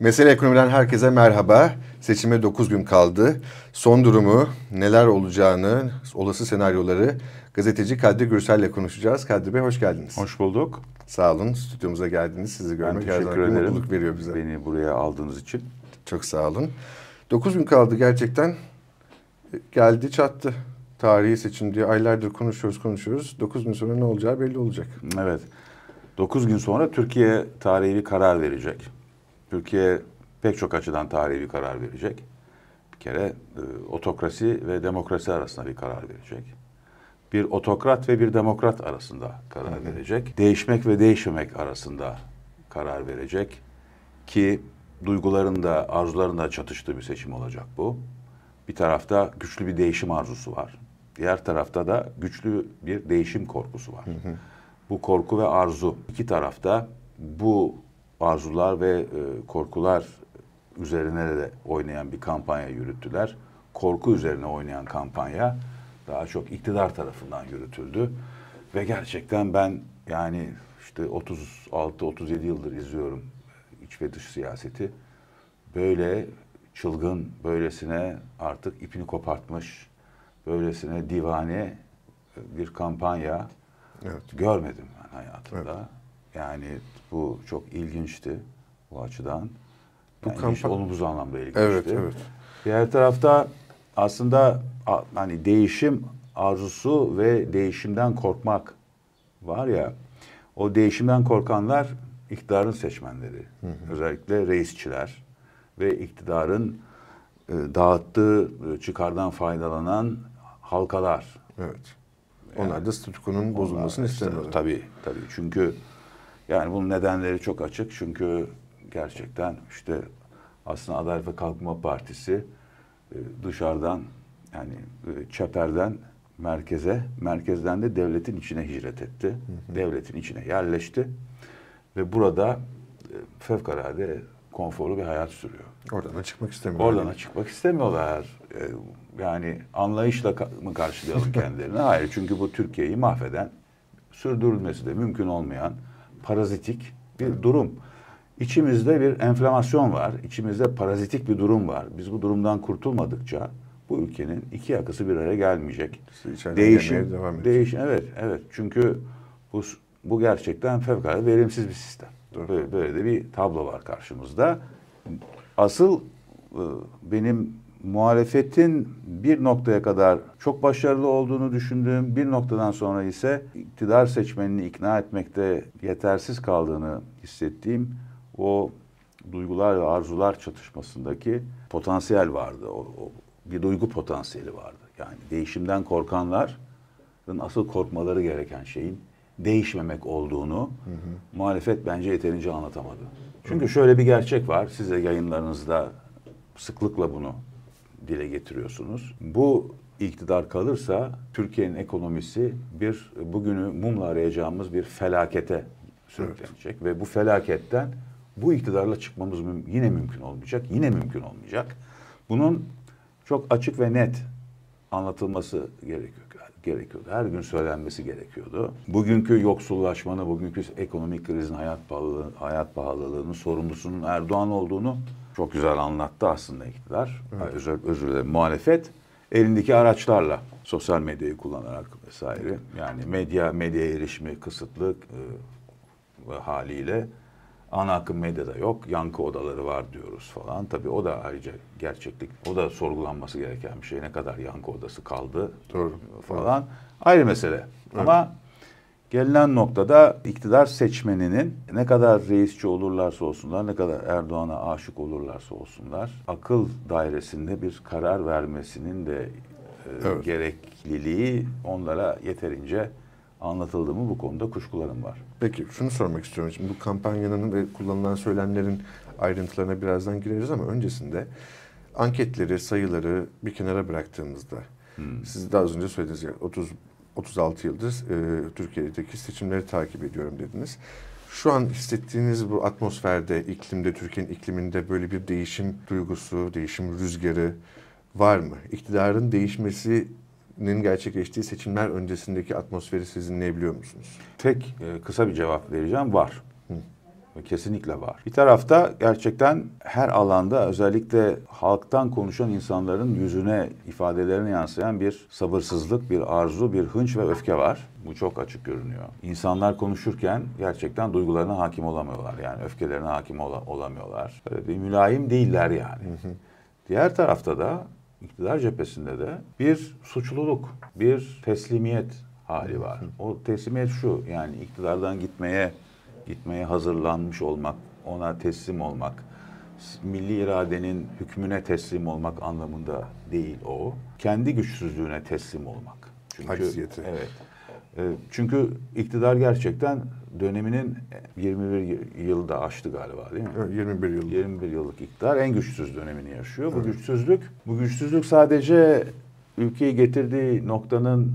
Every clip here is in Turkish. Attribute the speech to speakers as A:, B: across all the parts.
A: Mesele Ekonomi'den herkese merhaba. Seçime 9 gün kaldı. Son durumu, neler olacağını, olası senaryoları gazeteci Kadri Gürsel ile konuşacağız. Kadri Bey hoş geldiniz.
B: Hoş bulduk.
A: Sağ olun. Stüdyomuza geldiniz. Sizi görmek her zaman bir
B: ederim.
A: mutluluk veriyor bize.
B: Beni buraya aldığınız için.
A: Çok sağ olun. 9 gün kaldı gerçekten. Geldi çattı. Tarihi seçim diye aylardır konuşuyoruz konuşuyoruz. 9 gün sonra ne olacağı belli olacak.
B: Evet. 9 gün sonra Türkiye tarihi bir karar verecek. Türkiye pek çok açıdan tarihi bir karar verecek. Bir kere e, otokrasi ve demokrasi arasında bir karar verecek. Bir otokrat ve bir demokrat arasında karar
A: Hı hı.
B: verecek. Değişmek ve değişmemek arasında karar verecek. Ki duyguların da arzuların da çatıştığı bir seçim olacak bu. Bir tarafta güçlü bir değişim arzusu var. Diğer tarafta da güçlü bir değişim korkusu var. Bu korku ve arzu iki tarafta bu arzular ve e, korkular üzerine de oynayan bir kampanya yürüttüler. Korku üzerine oynayan kampanya daha çok iktidar tarafından yürütüldü. Ve gerçekten ben yani işte 36-37 yıldır izliyorum iç ve dış siyaseti. Böyle çılgın, böylesine artık ipini kopartmış, böylesine divane bir kampanya
A: Evet.
B: görmedim ben hayatımda. Yani bu çok ilginçti bu açıdan.
A: Bu
B: yani
A: kampa-
B: olumsuz anlamda ilginçti.
A: Evet, evet.
B: Diğer tarafta aslında hani değişim arzusu ve değişimden korkmak var ya. O değişimden korkanlar iktidarın seçmenleri. Özellikle reisçiler ve iktidarın e, dağıttığı e, çıkardan faydalanan halkalar.
A: Evet. Onlar da statükonun bozulmasını istemiyorlar.
B: Tabii tabii. Çünkü yani bunun nedenleri çok açık. Çünkü gerçekten işte aslında Adalet ve Kalkınma Partisi e, dışarıdan yani e, çeperden merkeze, merkezden de devletin içine hicret etti. Devletin içine yerleşti ve burada e, fevkalade konforlu bir hayat sürüyor.
A: Oradan da çıkmak istemiyorlar.
B: Oradan çıkmak istemiyorlar. Yani anlayışla mı karşılayalım kendilerini? Hayır. Çünkü bu Türkiye'yi mahveden, sürdürülmesi de mümkün olmayan parazitik bir durum. İçimizde bir enflamasyon var. İçimizde parazitik bir durum var. Biz bu durumdan kurtulmadıkça bu ülkenin iki yakası bir araya gelmeyecek.
A: İçeriden
B: Değişim,
A: devam
B: değişim, evet, evet. Çünkü bu bu gerçekten fevkalade verimsiz bir sistem.
A: Doğru.
B: Böyle, böyle de bir tablo var karşımızda. Asıl e, benim muhalefetin bir noktaya kadar çok başarılı olduğunu düşündüğüm bir noktadan sonra ise iktidar seçmenini ikna etmekte yetersiz kaldığını hissettiğim o duygular ve arzular çatışmasındaki potansiyel vardı. O, o bir duygu potansiyeli vardı. Yani değişimden korkanların asıl korkmaları gereken şeyin değişmemek olduğunu muhalefet bence yeterince anlatamadı. Çünkü şöyle bir gerçek var. Siz de yayınlarınızda sıklıkla bunu dile getiriyorsunuz. Bu iktidar kalırsa Türkiye'nin ekonomisi bir bugünü mumla arayacağımız bir felakete sürüklenecek ve bu felaketten bu iktidarla çıkmamız müm- yine mümkün olmayacak. Yine mümkün olmayacak. Bunun çok açık ve net anlatılması gerekiyor gerekiyordu. Her gün söylenmesi gerekiyordu. Bugünkü yoksullaşmanın, bugünkü ekonomik krizin, hayat pahalılığı, hayat pahalılığının sorumlusunun Erdoğan olduğunu çok güzel anlattı aslında iktidar. Özür, özür dilerim muhalefet elindeki araçlarla sosyal medyayı kullanarak vesaire yani medya medya erişimi kısıtlı e, haliyle ana akım medyada yok. Yankı odaları var diyoruz falan. Tabii o da ayrıca gerçeklik. O da sorgulanması gereken bir şey. Ne kadar yankı odası kaldı
A: Doğru.
B: falan. Ayrı mesele. Ama gelinen noktada iktidar seçmeninin ne kadar reisçi olurlarsa olsunlar, ne kadar Erdoğan'a aşık olurlarsa olsunlar, akıl dairesinde bir karar vermesinin de e,
A: Evet.
B: gerekliliği onlara yeterince anlatıldı mı bu konuda kuşkularım var.
A: Peki şunu sormak istiyorum. Şimdi bu kampanyanın ve kullanılan söylemlerin ayrıntılarına birazdan gireriz ama öncesinde anketleri, sayıları bir kenara bıraktığımızda siz daha az önce söylediniz ya 30 36 yıldır e, Türkiye'deki seçimleri takip ediyorum dediniz. Şu an hissettiğiniz bu atmosferde, iklimde, Türkiye'nin ikliminde böyle bir değişim duygusu, değişim rüzgarı var mı? İktidarın değişmesinin gerçekleştiği seçimler öncesindeki atmosferi siz dinleyebiliyor musunuz?
B: Tek e, kısa bir cevap vereceğim. Var. Kesinlikle var. Bir tarafta gerçekten her alanda özellikle halktan konuşan insanların yüzüne, ifadelerine yansıyan bir sabırsızlık, bir arzu, bir hınç ve öfke var. Bu çok açık görünüyor. İnsanlar konuşurken gerçekten duygularına hakim olamıyorlar. Yani öfkelerine hakim ola, olamıyorlar. Öyle bir mülayim değiller yani. Diğer tarafta da iktidar cephesinde de bir suçluluk, bir teslimiyet hali var. O teslimiyet şu yani iktidardan gitmeye gitmeye hazırlanmış olmak, ona teslim olmak, milli iradenin hükmüne teslim olmak anlamında değil o. Kendi güçsüzlüğüne teslim olmak.
A: Çünkü, Haksiyeti.
B: Evet. E, çünkü iktidar gerçekten döneminin 21 yılda aştı galiba değil mi?
A: Evet, 21 yıl.
B: 21 yıllık iktidar en güçsüz dönemini yaşıyor. Evet. Bu güçsüzlük, bu güçsüzlük sadece ülkeyi getirdiği noktanın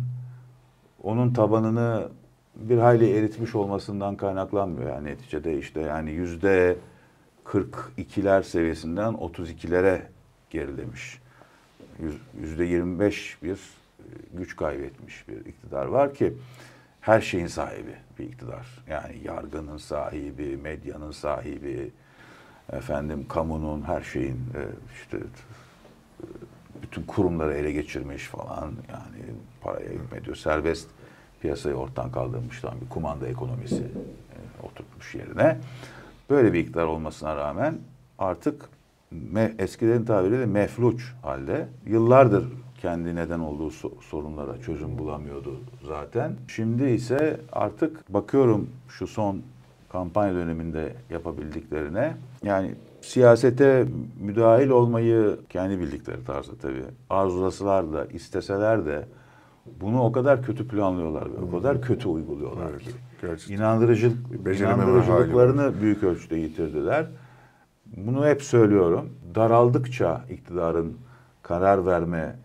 B: onun tabanını bir hayli eritmiş olmasından kaynaklanmıyor. Yani neticede işte yani yüzde 42'ler seviyesinden 32'lere gerilemiş. Yüzde 25 bir güç kaybetmiş bir iktidar var ki her şeyin sahibi bir iktidar. Yani yargının sahibi, medyanın sahibi, efendim kamunun her şeyin e, işte e, bütün kurumları ele geçirmiş falan yani paraya hükmediyor. Serbest piyasayı ortadan kaldırmış tam bir kumanda ekonomisi e, oturtmuş yerine. Böyle bir iktidar olmasına rağmen artık me, eskilerin tabiriyle mefluç halde. Yıllardır kendi neden olduğu so sorunlara çözüm bulamıyordu zaten. Şimdi ise artık bakıyorum şu son kampanya döneminde yapabildiklerine. Yani siyasete müdahil olmayı kendi bildikleri tarzda tabii arzulasalar da isteseler de bunu o kadar kötü planlıyorlar ve o kadar kötü uyguluyorlar evet, ki. Gerçekten. İnandırıcılık, inandırıcılıklarını büyük ölçüde yitirdiler. Bunu hep söylüyorum. Daraldıkça iktidarın karar verme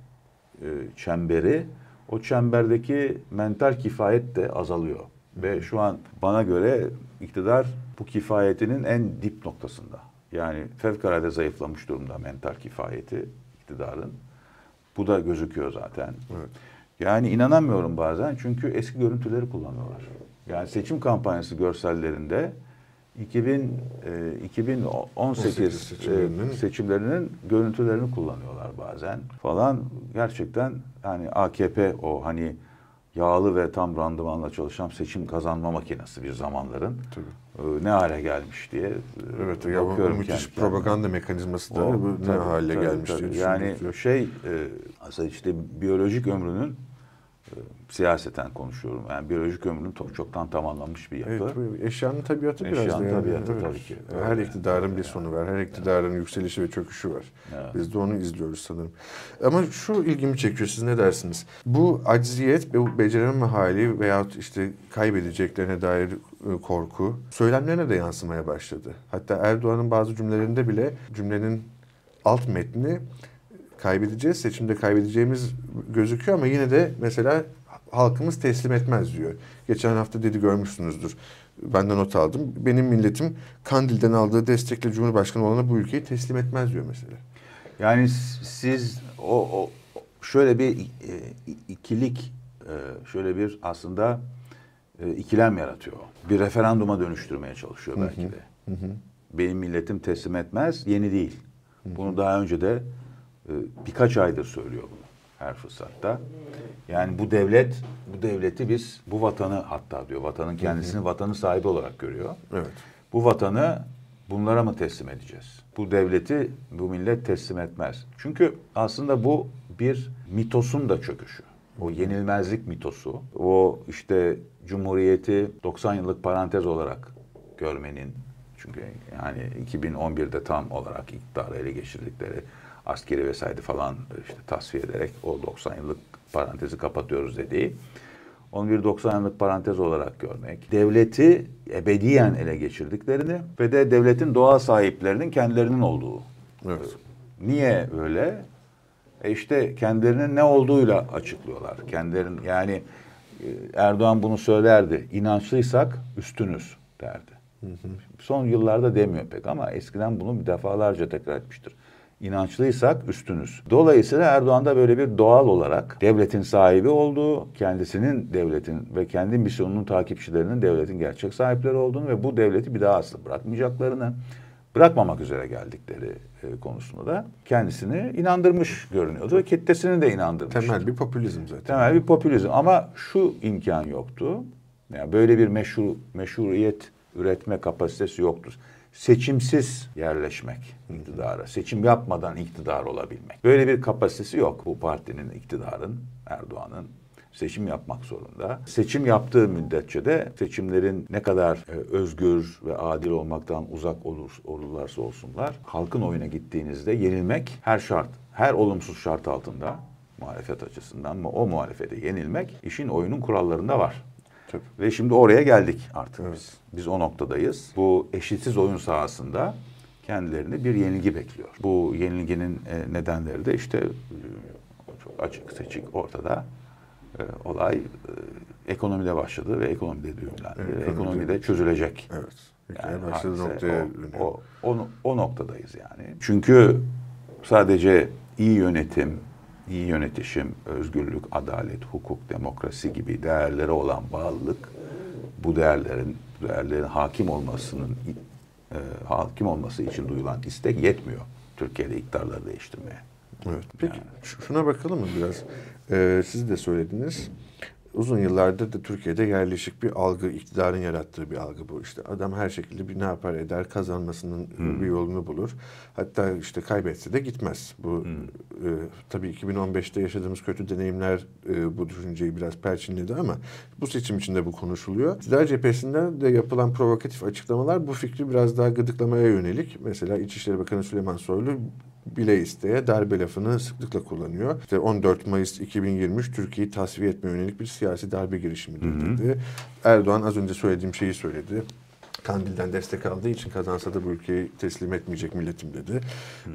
B: çemberi, o çemberdeki mental kifayet de azalıyor. Ve şu an bana göre iktidar bu kifayetinin en dip noktasında. Yani fevkalade zayıflamış durumda mental kifayeti iktidarın. Bu da gözüküyor zaten. Evet. Yani inanamıyorum bazen çünkü eski görüntüleri kullanıyorlar. Yani seçim kampanyası görsellerinde 2000 e, 2018 seçimlerinin. E, seçimlerinin görüntülerini kullanıyorlar bazen falan. Gerçekten yani AKP o hani yağlı ve tam randımanla çalışan seçim kazanma makinesi bir zamanların Tabii. E, ne hale gelmiş diye
A: evet, ya bakıyorum. müthiş kendi propaganda mekanizması da o, bu tabii, ne hale tabii, gelmiş tabii.
B: diye Yani şey e, aslında işte biyolojik ömrünün siyaseten konuşuyorum. Yani biyolojik ömrünün çok, çoktan tamamlanmış bir yapı.
A: Evet, eşyanın tabiatı biraz
B: Eşyanın yani. tabiatı evet. tabii ki.
A: Her Öyle. iktidarın bir sonu var. Her iktidarın evet. yükselişi ve çöküşü var. Evet. Biz de onu izliyoruz sanırım. Ama şu ilgimi çekiyor. Siz ne dersiniz? Bu acziyet, bu becerememe hali veyahut işte kaybedeceklerine dair e, korku söylemlerine de yansımaya başladı. Hatta Erdoğan'ın bazı cümlelerinde bile cümlenin alt metni kaybedeceğiz, seçimde kaybedeceğimiz gözüküyor ama yine de mesela halkımız teslim etmez diyor. Geçen hafta dedi görmüşsünüzdür. Ben de not aldım. Benim milletim Kandil'den aldığı destekle Cumhurbaşkanı olana bu ülkeyi teslim etmez diyor mesela.
B: Yani siz o, o şöyle bir e, ikilik e, şöyle bir aslında e, ikilem yaratıyor. Bir referanduma dönüştürmeye çalışıyor belki de. Hı hı. Benim milletim teslim etmez yeni değil. Bunu daha önce de birkaç aydır söylüyor bunu her fırsatta. Yani bu devlet, bu devleti biz, bu vatanı hatta diyor, vatanın kendisini vatanı sahibi olarak görüyor.
A: Evet.
B: Bu vatanı bunlara mı teslim edeceğiz? Bu devleti bu millet teslim etmez. Çünkü aslında bu bir mitosun da çöküşü. O yenilmezlik mitosu, o işte Cumhuriyeti 90 yıllık parantez olarak görmenin, çünkü yani 2011'de tam olarak iktidarı ele geçirdikleri askeri vesaire falan işte tasfiye ederek o 90 yıllık parantezi kapatıyoruz dediği. Onu bir 90 yıllık parantez olarak görmek. Devleti ebediyen ele geçirdiklerini ve de devletin doğa sahiplerinin kendilerinin olduğu. Evet. Niye öyle? E işte kendilerinin ne olduğuyla açıklıyorlar. Kendilerinin yani e, Erdoğan bunu söylerdi. İnançlıysak üstünüz derdi. Hı hı. Son yıllarda demiyor pek ama eskiden bunu defalarca tekrar etmiştir inançlıysak üstünüz. Dolayısıyla Erdoğan da böyle bir doğal olarak devletin sahibi olduğu, kendisinin devletin ve kendi misyonunun takipçilerinin devletin gerçek sahipleri olduğunu ve bu devleti bir daha asla bırakmayacaklarını, bırakmamak üzere geldikleri e, konusunda da kendisini inandırmış görünüyordu ve kitlesini de inandırmış.
A: Temel bir popülizm zaten.
B: Temel bir popülizm ama şu imkan yoktu. Yani böyle bir meşhur meşruiyet üretme kapasitesi yoktur. Seçimsiz yerleşmek iktidara, seçim yapmadan iktidar olabilmek. Böyle bir kapasitesi yok bu partinin, iktidarın, Erdoğan'ın seçim yapmak zorunda. Seçim yaptığı müddetçe de seçimlerin ne kadar e, özgür ve adil olmaktan uzak olur, olurlarsa olsunlar, halkın oyuna gittiğinizde yenilmek her şart, her olumsuz şart altında muhalefet açısından mı o muhalefete yenilmek işin oyunun kurallarında var.
A: Tabii.
B: Ve şimdi oraya geldik artık biz. Biz o noktadayız. Bu eşitsiz oyun sahasında kendilerini bir yenilgi bekliyor. Bu yenilginin e, nedenleri de işte e, çok açık seçik ortada. E, olay e, ekonomide başladı ve ekonomide düğümlendi.
A: Evet,
B: ve
A: ekonomide.
B: ekonomide çözülecek.
A: Evet.
B: Yani hadise
A: noktaya
B: o, o, o, o noktadayız yani. Çünkü sadece iyi yönetim, iyi yönetişim, özgürlük, adalet, hukuk, demokrasi gibi değerlere olan bağlılık bu değerlerin değerlerin hakim olmasının e, hakim olması için duyulan istek yetmiyor. Türkiye'de iktidarları değiştirmeye.
A: Evet. Peki ş- şuna bakalım mı biraz? Ee, siz de söylediniz. Uzun yıllardır da Türkiye'de yerleşik bir algı, iktidarın yarattığı bir algı bu. İşte adam her şekilde bir ne yapar eder, kazanmasının bir yolunu bulur. Hatta işte kaybetse de gitmez. Bu e, tabii 2015'te yaşadığımız kötü deneyimler e, bu düşünceyi biraz perçinledi ama bu seçim içinde bu konuşuluyor. İktidar cephesinden de yapılan provokatif açıklamalar bu fikri biraz daha gıdıklamaya yönelik. Mesela İçişleri Bakanı Süleyman Soylu bile isteye darbe lafını sıklıkla kullanıyor. İşte 14 Mayıs 2023 Türkiye'yi tasfiye etmeye yönelik bir siyasi darbe girişimidir dedi. Erdoğan az önce söylediğim şeyi söyledi. Kandil'den destek aldığı için kazansa da bu ülkeyi teslim etmeyecek milletim dedi.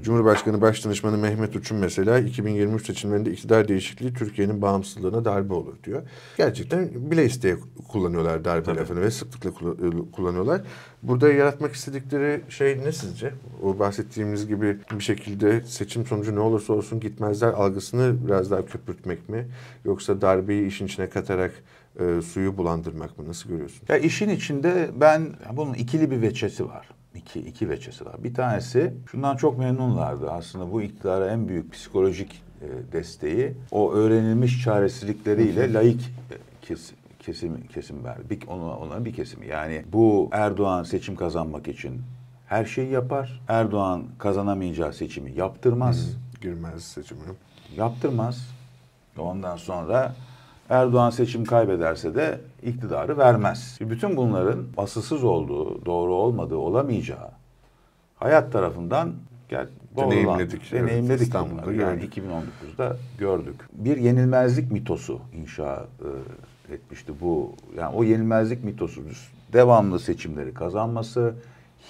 A: Cumhurbaşkanı Başdanışmanı Mehmet Uç'un mesela 2023 seçimlerinde iktidar değişikliği Türkiye'nin bağımsızlığına darbe olur diyor. Gerçekten bile isteye kullanıyorlar darbe lafını ve sıklıkla kula- kullanıyorlar. Burada yaratmak istedikleri şey ne sizce? O bahsettiğimiz gibi bir şekilde seçim sonucu ne olursa olsun gitmezler algısını biraz daha köpürtmek mi? Yoksa darbeyi işin içine katarak e, suyu bulandırmak mı? Nasıl görüyorsun?
B: Ya işin içinde ben bunun ikili bir veçesi var. İki, iki veçesi var. Bir tanesi şundan çok memnunlardı. Aslında bu iktidara en büyük psikolojik e, desteği o öğrenilmiş çaresizlikleriyle laik e, kesim kesim kesim verdi. Bir, ona, onların bir kesimi. Yani bu Erdoğan seçim kazanmak için her şeyi yapar. Erdoğan kazanamayacağı seçimi yaptırmaz.
A: Girmez seçime.
B: Yaptırmaz. Ondan sonra Erdoğan seçim kaybederse de iktidarı vermez. Bütün bunların asılsız olduğu, doğru olmadığı, olamayacağı hayat tarafından gel, doğrulan-
A: Deneyimledik, evet.
B: deneyimledik
A: İstanbul'da
B: bunları. Yani
A: gördük.
B: 2019'da gördük. Bir yenilmezlik mitosu inşa e, etmişti bu. Yani o yenilmezlik mitosu devamlı seçimleri kazanması,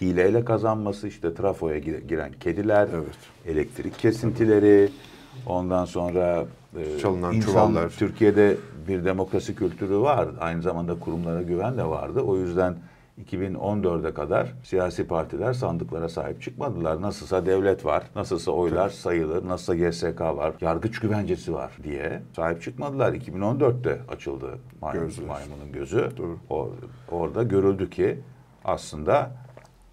B: hileyle kazanması, işte trafoya gi- giren kediler,
A: Evet.
B: elektrik kesintileri, ondan sonra e,
A: Çalınan
B: insan-
A: çuvallar.
B: Türkiye'de bir demokrasi kültürü var. Aynı zamanda kurumlara güven de vardı. O yüzden 2014'e kadar siyasi partiler sandıklara sahip çıkmadılar. Nasılsa devlet var, nasılsa oylar sayılır, nasılsa GSK var, yargıç güvencesi var diye sahip çıkmadılar. 2014'te açıldı maymun,
A: Gözler.
B: maymunun gözü.
A: Doğru.
B: O, orada görüldü ki aslında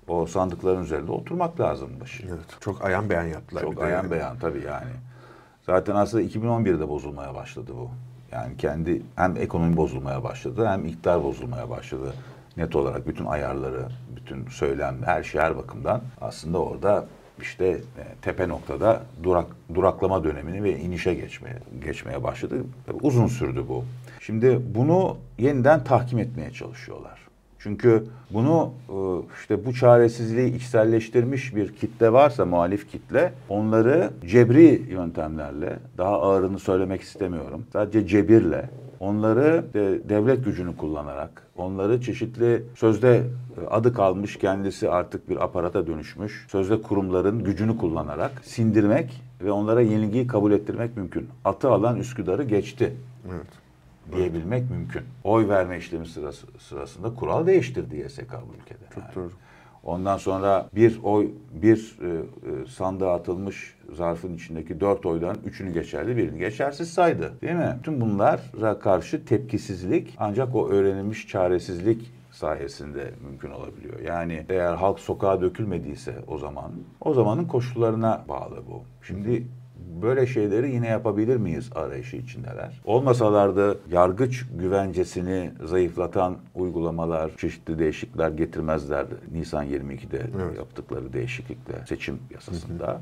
B: o sandıkların üzerinde oturmak lazımmış.
A: Evet. Çok ayan beyan yaptılar.
B: Çok ayan
A: yani.
B: beyan tabii yani. Zaten aslında 2011'de bozulmaya başladı bu. Yani kendi hem ekonomi bozulmaya başladı hem iktidar bozulmaya başladı. Net olarak bütün ayarları, bütün söylem, her şey her bakımdan aslında orada işte e, tepe noktada durak duraklama dönemini ve inişe geçmeye geçmeye başladı. Uzun sürdü bu. Şimdi bunu yeniden tahkim etmeye çalışıyorlar. Çünkü bunu e, işte bu çaresizliği içselleştirmiş bir kitle varsa muhalif kitle onları cebri yöntemlerle daha ağırını söylemek istemiyorum. Sadece cebirle onları de- devlet gücünü kullanarak onları çeşitli sözde e, adı kalmış kendisi artık bir aparata dönüşmüş sözde kurumların gücünü kullanarak sindirmek ve onlara yenilgiyi kabul ettirmek mümkün. Atı alan Üsküdar'ı geçti
A: Evet.
B: Diyebilmek mümkün. Oy verme işlemi sırası, sırasında kural değiştirdi YSK bu ülkede.
A: Çok
B: Yani.
A: doğru.
B: Ondan sonra bir oy bir e, e, sandığa atılmış zarfın içindeki dört oydan üçünü geçerli birini geçersiz saydı. Değil mi? Tüm bunlara karşı tepkisizlik ancak o öğrenilmiş çaresizlik sayesinde mümkün olabiliyor. Yani eğer halk sokağa dökülmediyse o zaman o zamanın koşullarına bağlı bu. Şimdi böyle şeyleri yine yapabilir miyiz arayışı içindeler. Olmasalardı yargıç güvencesini zayıflatan uygulamalar, çeşitli değişiklikler getirmezlerdi. Nisan 22'de evet. yaptıkları değişiklikle seçim yasasında. Hı hı.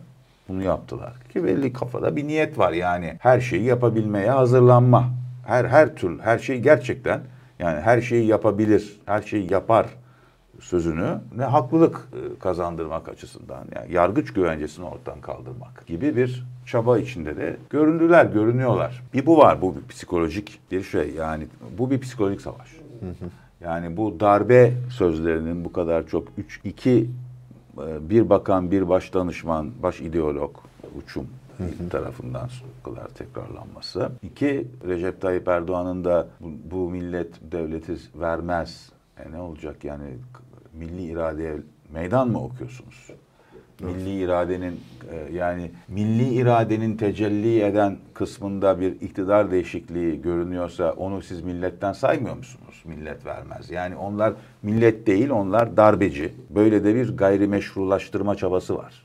B: Bunu yaptılar. Ki belli kafada bir niyet var yani. Her şeyi yapabilmeye hazırlanma. Her her tür her şey gerçekten yani her şeyi yapabilir, her şeyi yapar sözünü ne haklılık e, kazandırmak açısından yani yargıç güvencesini ortadan kaldırmak gibi bir çaba içinde de göründüler, görünüyorlar. Bir bu var, bu bir psikolojik bir şey yani bu bir psikolojik savaş. Yani bu darbe sözlerinin bu kadar çok üç, iki e, bir bakan, bir baş danışman, baş ideolog, uçum tarafından bu kadar tekrarlanması. İki, Recep Tayyip Erdoğan'ın da bu, bu millet devleti vermez. E ne olacak yani milli iradeye meydan mı okuyorsunuz? Milli iradenin e, yani milli iradenin tecelli eden kısmında bir iktidar değişikliği görünüyorsa onu siz milletten saymıyor musunuz? Millet vermez. Yani onlar millet değil onlar darbeci. Böyle de bir gayrimeşrulaştırma çabası var.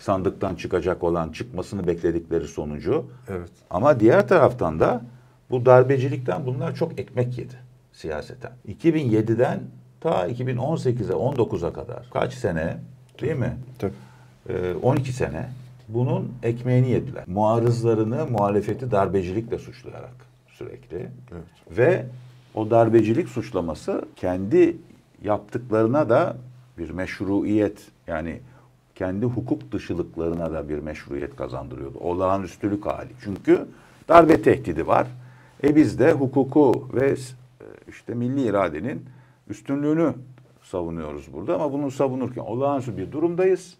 B: Sandıktan çıkacak olan çıkmasını bekledikleri sonucu. Evet. Ama diğer taraftan da bu darbecilikten bunlar çok ekmek yedi siyaseten. 2007'den ta 2018'e 19'a kadar kaç sene değil mi? Tabii. Ee, 12 sene bunun ekmeğini yediler. Muarızlarını muhalefeti darbecilikle suçlayarak sürekli. Evet. Ve o darbecilik suçlaması kendi yaptıklarına da bir meşruiyet yani kendi hukuk dışılıklarına da bir meşruiyet kazandırıyordu. Olağanüstülük hali. Çünkü darbe tehdidi var. E biz de hukuku ve e, işte milli iradenin üstünlüğünü savunuyoruz burada ama bunu savunurken olağanüstü bir durumdayız.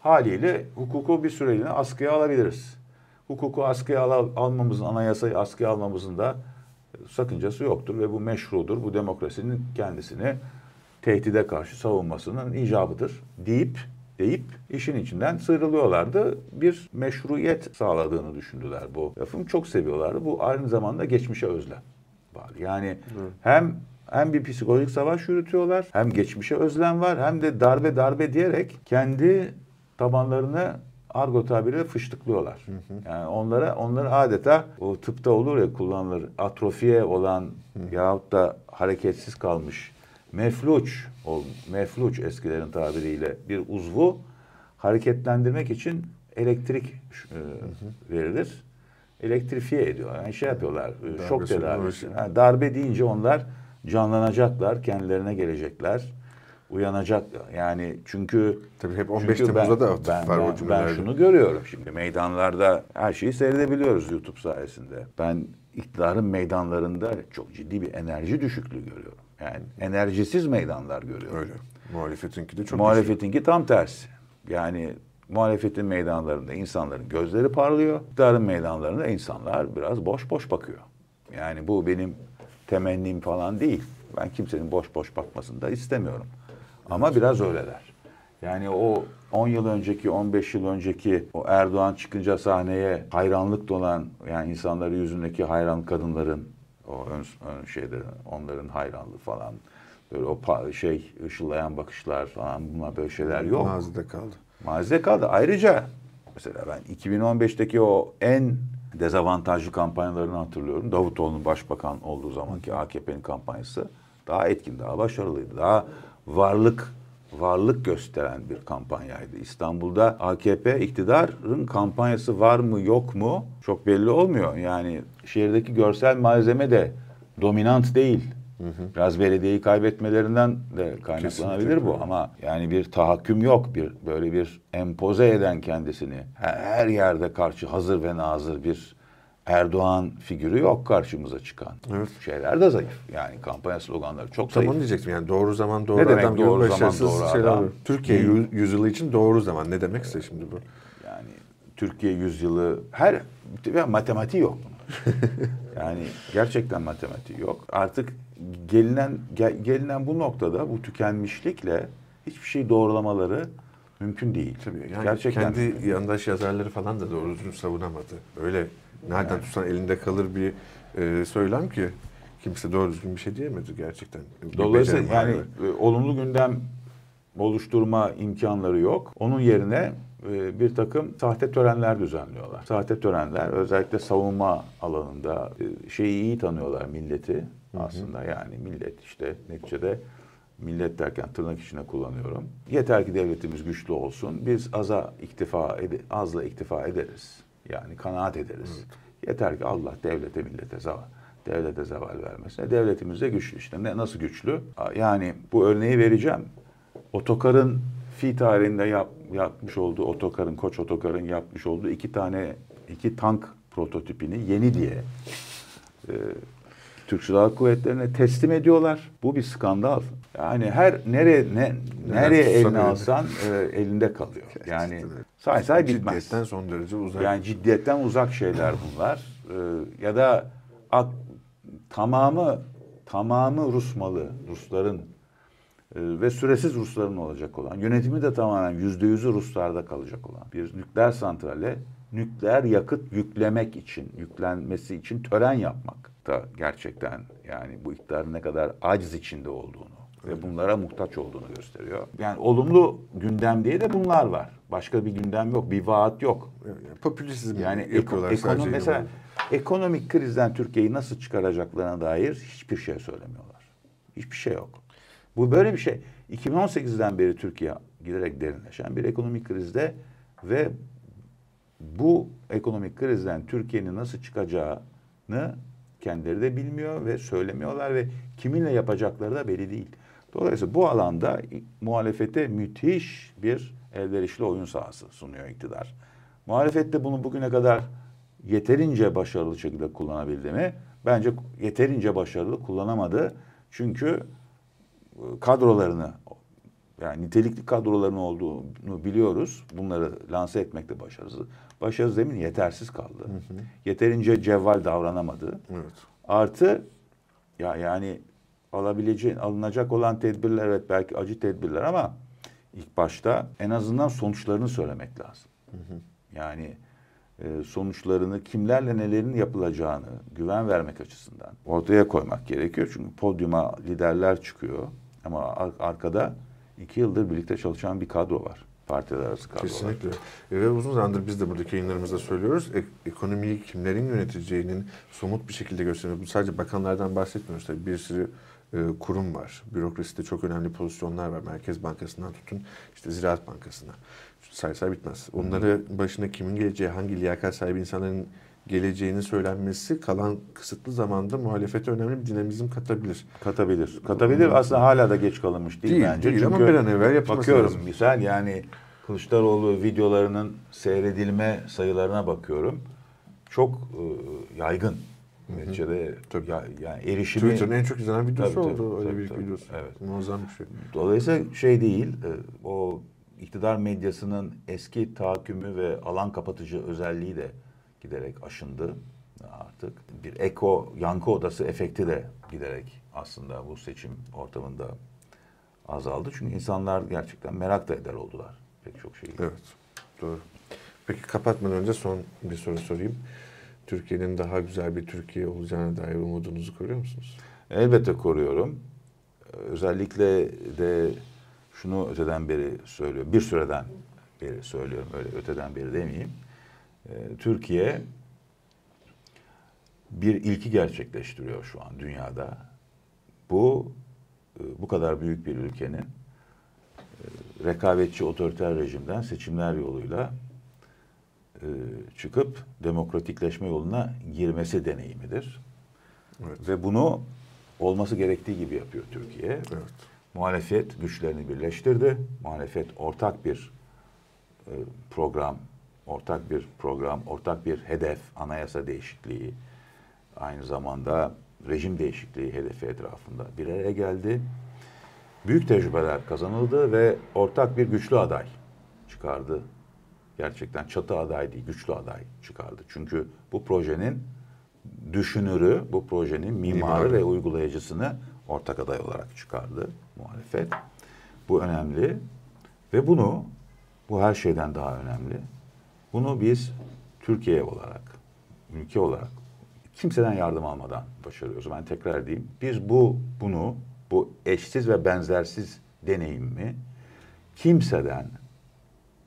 B: Haliyle hukuku bir süreliğine askıya alabiliriz. Hukuku askıya al almamızın, anayasayı askıya almamızın da sakıncası yoktur ve bu meşrudur. Bu demokrasinin kendisini tehdide karşı savunmasının icabıdır deyip deyip işin içinden sıyrılıyorlardı. Bir meşruiyet sağladığını düşündüler bu lafım. Çok seviyorlardı. Bu aynı zamanda geçmişe özlem var. Yani Hı. hem hem bir psikolojik savaş yürütüyorlar, hem geçmişe özlem var, hem de darbe darbe diyerek kendi tabanlarını argo tabiriyle fıştıklıyorlar. Hı hı. Yani onlara onları adeta o tıpta olur ya kullanılır atrofiye olan hı. yahut da hareketsiz kalmış mefluç o mefluç eskilerin tabiriyle bir uzvu hareketlendirmek için elektrik e, hı hı. verilir. Elektrifiye ediyor. Yani şey yapıyorlar. E, darbe şok tedavisi. Yani darbe deyince onlar canlanacaklar, kendilerine gelecekler, uyanacak. Yani çünkü
A: tabii hep 15 Temmuz'da da
B: ben, var ben, o. Ben şunu görüyorum şimdi meydanlarda her şeyi seyredebiliyoruz YouTube sayesinde. Ben iktidarın meydanlarında çok ciddi bir enerji düşüklüğü görüyorum. Yani enerjisiz meydanlar görüyorum.
A: Öyle. Muhalefetinki de çok
B: Muhalefetinki tam tersi. Yani muhalefetin meydanlarında insanların gözleri parlıyor. İktidarın meydanlarında insanlar biraz boş boş bakıyor. Yani bu benim temennim falan değil. Ben kimsenin boş boş bakmasını da istemiyorum. Ama biraz öyleler. Yani o 10 yıl önceki, 15 yıl önceki o Erdoğan çıkınca sahneye hayranlık dolan yani insanları yüzündeki hayran kadınların o ön, ön şeyde onların hayranlığı falan böyle o şey ışıllayan bakışlar falan bunlar böyle şeyler yok.
A: Mazide kaldı.
B: Mazide kaldı. Ayrıca mesela ben 2015'teki o en dezavantajlı kampanyalarını hatırlıyorum. Davutoğlu'nun başbakan olduğu zamanki AKP'nin kampanyası daha etkin, daha başarılıydı. Daha varlık varlık gösteren bir kampanyaydı. İstanbul'da AKP iktidarın kampanyası var mı yok mu çok belli olmuyor. Yani şehirdeki görsel malzeme de dominant değil. Hı hı. Biraz belediyeyi kaybetmelerinden de kaynaklanabilir Kesinlikle. bu ama yani bir tahakküm yok. Bir böyle bir empoze eden kendisini her yerde karşı hazır ve nazır bir Erdoğan figürü yok karşımıza çıkan. Evet. Şeyler de zayıf. Yani kampanya sloganları çok zayıf.
A: Tamam diyecektim yani doğru zaman doğru ne adam. doğru zaman doğru adam? Türkiye yüzyılı için doğru zaman ne demekse şimdi bu.
B: Yani Türkiye yüzyılı her matematiği yok yani gerçekten matematiği yok. Artık gelinen gel, gelinen bu noktada bu tükenmişlikle hiçbir şey doğrulamaları mümkün değil.
A: Tabii yani
B: Gerçekten.
A: kendi yandaş yazarları falan da doğru düzgün savunamadı. Öyle nereden tutsan elinde kalır bir e, söylem ki kimse doğru düzgün bir şey diyemedi gerçekten.
B: Dolayısıyla yani e, olumlu gündem oluşturma imkanları yok. Onun yerine bir takım sahte törenler düzenliyorlar. Sahte törenler özellikle savunma alanında e, şeyi iyi tanıyorlar milleti aslında yani millet işte neticede millet derken tırnak içine kullanıyorum. Yeter ki devletimiz güçlü olsun. Biz aza iktifa ede- azla iktifa ederiz. Yani kanaat ederiz. Yeter ki Allah devlete millete zaval devlete zeval vermesin. E, Devletimiz de güçlü işte. Ne, nasıl güçlü? Yani bu örneği vereceğim. Otokarın fi tarihinde yap, yapmış olduğu otokarın, Koç Otokar'ın yapmış olduğu iki tane iki tank prototipini yeni diye e, Türk Silahlı Kuvvetleri'ne teslim ediyorlar. Bu bir skandal. Yani her nereye ne, nereye eline
A: elinde.
B: alsan e, elinde kalıyor. Yani say say bitmez.
A: Ciddiyetten son derece uzak.
B: Yani ciddiyetten uzak şeyler bunlar. Ee, ya da ak- tamamı tamamı Rus malı, Rusların e, ve süresiz Rusların olacak olan, yönetimi de tamamen yüzde yüzü Ruslarda kalacak olan bir nükleer santrale nükleer yakıt yüklemek için, yüklenmesi için tören yapmak da gerçekten yani bu iktidarın ne kadar aciz içinde olduğunu ve bunlara muhtaç olduğunu gösteriyor. Yani olumlu gündem diye de bunlar var. Başka bir gündem yok, bir vaat yok.
A: Yani popülizm
B: Yani
A: yapıyorlar
B: eko- ekonomi, mesela
A: inanılmaz.
B: ekonomik krizden Türkiye'yi nasıl çıkaracaklarına dair hiçbir şey söylemiyorlar. Hiçbir şey yok. Bu böyle bir şey. 2018'den beri Türkiye giderek derinleşen bir ekonomik krizde ve bu ekonomik krizden Türkiye'nin nasıl çıkacağını kendileri de bilmiyor ve söylemiyorlar ve kiminle yapacakları da belli değil. Dolayısıyla bu alanda muhalefete müthiş bir elverişli oyun sahası sunuyor iktidar. Muhalefet de bunu bugüne kadar yeterince başarılı şekilde kullanabildi mi? Bence yeterince başarılı kullanamadı. Çünkü kadrolarını yani nitelikli kadroların olduğunu biliyoruz. Bunları lanse etmekte başarısız. Başarısız demin yetersiz kaldı. Yeterince cevval davranamadı.
A: Evet.
B: Artı ya yani alabileceğin alınacak olan tedbirler evet belki acı tedbirler ama ilk başta en azından sonuçlarını söylemek lazım. Yani e, sonuçlarını kimlerle nelerin yapılacağını güven vermek açısından ortaya koymak gerekiyor. Çünkü podyuma liderler çıkıyor ama ar- arkada iki yıldır birlikte çalışan bir kadro var. Partiler arası kadro var.
A: Kesinlikle. E, Ve uzun zamandır biz de buradaki yayınlarımızda söylüyoruz. Ek- ekonomiyi kimlerin yöneteceğinin somut bir şekilde gösteriyor. Bu sadece bakanlardan bahsetmiyoruz tabii. Bir sürü e, kurum var. Bürokraside çok önemli pozisyonlar var. Merkez Bankası'ndan tutun işte Ziraat Bankası'na. Say say bitmez. Onları başına kimin geleceği, hangi liyakat sahibi insanların geleceğini söylenmesi kalan kısıtlı zamanda muhalefete önemli bir dinamizm katabilir.
B: Katabilir. Katabilir. Aslında hala da geç kalınmış değil,
A: Değil,
B: bence.
A: değil ama
B: Çünkü
A: bir an evvel yapılması
B: bakıyorum
A: lazım.
B: misal yani Kılıçdaroğlu videolarının seyredilme sayılarına bakıyorum. Çok e, yaygın. Neticede
A: Tabii.
B: ya, yani erişimi
A: Twitter'ın en çok izlenen videosu
B: Tabii, tabii,
A: oldu. Öyle
B: tabii,
A: bir
B: tabii.
A: videosu.
B: Evet.
A: Muazzam bir şey.
B: Dolayısıyla şey değil, e, o iktidar medyasının eski tahakkümü ve alan kapatıcı özelliği de giderek aşındı artık. Bir eko, yankı odası efekti de giderek aslında bu seçim ortamında azaldı. Çünkü insanlar gerçekten merak da eder oldular pek çok şeyi.
A: Evet, doğru. Peki kapatmadan önce son bir soru sorayım. Türkiye'nin daha güzel bir Türkiye olacağına dair umudunuzu koruyor musunuz?
B: Elbette koruyorum. Özellikle de şunu öteden beri söylüyorum. Bir süreden beri söylüyorum. Öyle öteden beri demeyeyim. Ee, Türkiye bir ilki gerçekleştiriyor şu an dünyada. Bu e, bu kadar büyük bir ülkenin e, rekabetçi otoriter rejimden seçimler yoluyla e, çıkıp demokratikleşme yoluna girmesi deneyimidir.
A: Evet.
B: Ve bunu olması gerektiği gibi yapıyor Türkiye.
A: Evet.
B: Muhalefet güçlerini birleştirdi. Muhalefet ortak bir program, ortak bir program, ortak bir hedef, anayasa değişikliği, aynı zamanda rejim değişikliği hedefi etrafında bir araya geldi. Büyük tecrübeler kazanıldı ve ortak bir güçlü aday çıkardı. Gerçekten çatı aday değil, güçlü aday çıkardı. Çünkü bu projenin düşünürü, bu projenin mimarı ve uygulayıcısını ortak aday olarak çıkardı muhalefet. Bu önemli. Ve bunu, bu her şeyden daha önemli. Bunu biz Türkiye olarak, ülke olarak kimseden yardım almadan başarıyoruz. Ben tekrar edeyim. Biz bu bunu, bu eşsiz ve benzersiz deneyimi kimseden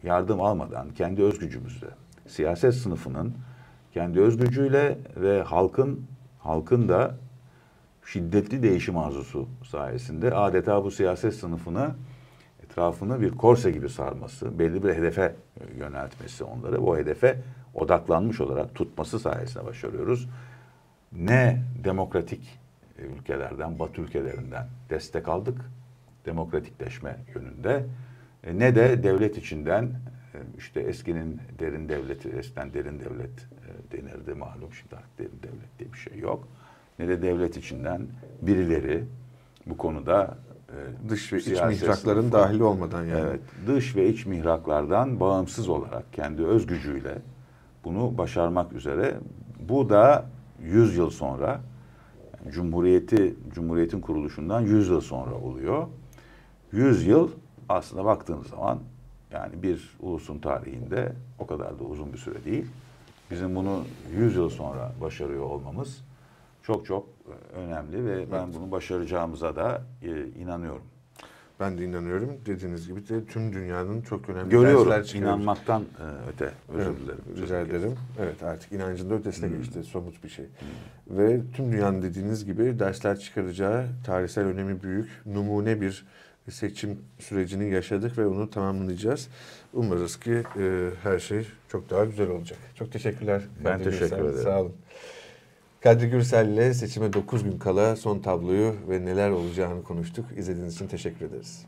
B: yardım almadan kendi özgücümüzle, siyaset sınıfının kendi özgücüyle ve halkın halkın da şiddetli değişim arzusu sayesinde adeta bu siyaset sınıfını etrafını bir korse gibi sarması, belli bir hedefe yöneltmesi onları, o hedefe odaklanmış olarak tutması sayesinde başarıyoruz. Ne demokratik ülkelerden, Batı ülkelerinden destek aldık, demokratikleşme yönünde, e, ne de devlet içinden e, işte eskinin derin devleti, eskiden derin devlet e, denirdi malum, şimdi artık derin devlet diye bir şey yok. Ne de devlet içinden birileri bu konuda
A: dış ve iç mihrakların dahili olmadan yani. Evet,
B: dış ve iç mihraklardan bağımsız olarak kendi öz gücüyle bunu başarmak üzere. Bu da 100 yıl sonra Cumhuriyeti Cumhuriyetin kuruluşundan 100 yıl sonra oluyor. 100 yıl aslında baktığınız zaman yani bir ulusun tarihinde o kadar da uzun bir süre değil. Bizim bunu 100 yıl sonra başarıyor olmamız çok çok e, önemli ve ben bunu başaracağımıza da e, inanıyorum.
A: Ben de inanıyorum. Dediğiniz gibi de tüm dünyanın çok önemli
B: Görüyorum. dersler çıkarıyor. İnanmaktan e, öte. Özür
A: evet,
B: dilerim.
A: Rica ederim. Evet artık inancın da ötesine hmm. geçti. Somut bir şey. Hmm. Ve tüm dünyanın dediğiniz gibi dersler çıkaracağı tarihsel önemi büyük. Numune bir seçim sürecini yaşadık ve onu tamamlayacağız. Umarız ki e, her şey çok daha güzel olacak. Çok teşekkürler.
B: Ben teşekkür ederim.
A: Sağ olun. Kadri Gürsel ile seçime 9 gün kala son tabloyu ve neler olacağını konuştuk. İzlediğiniz için teşekkür ederiz.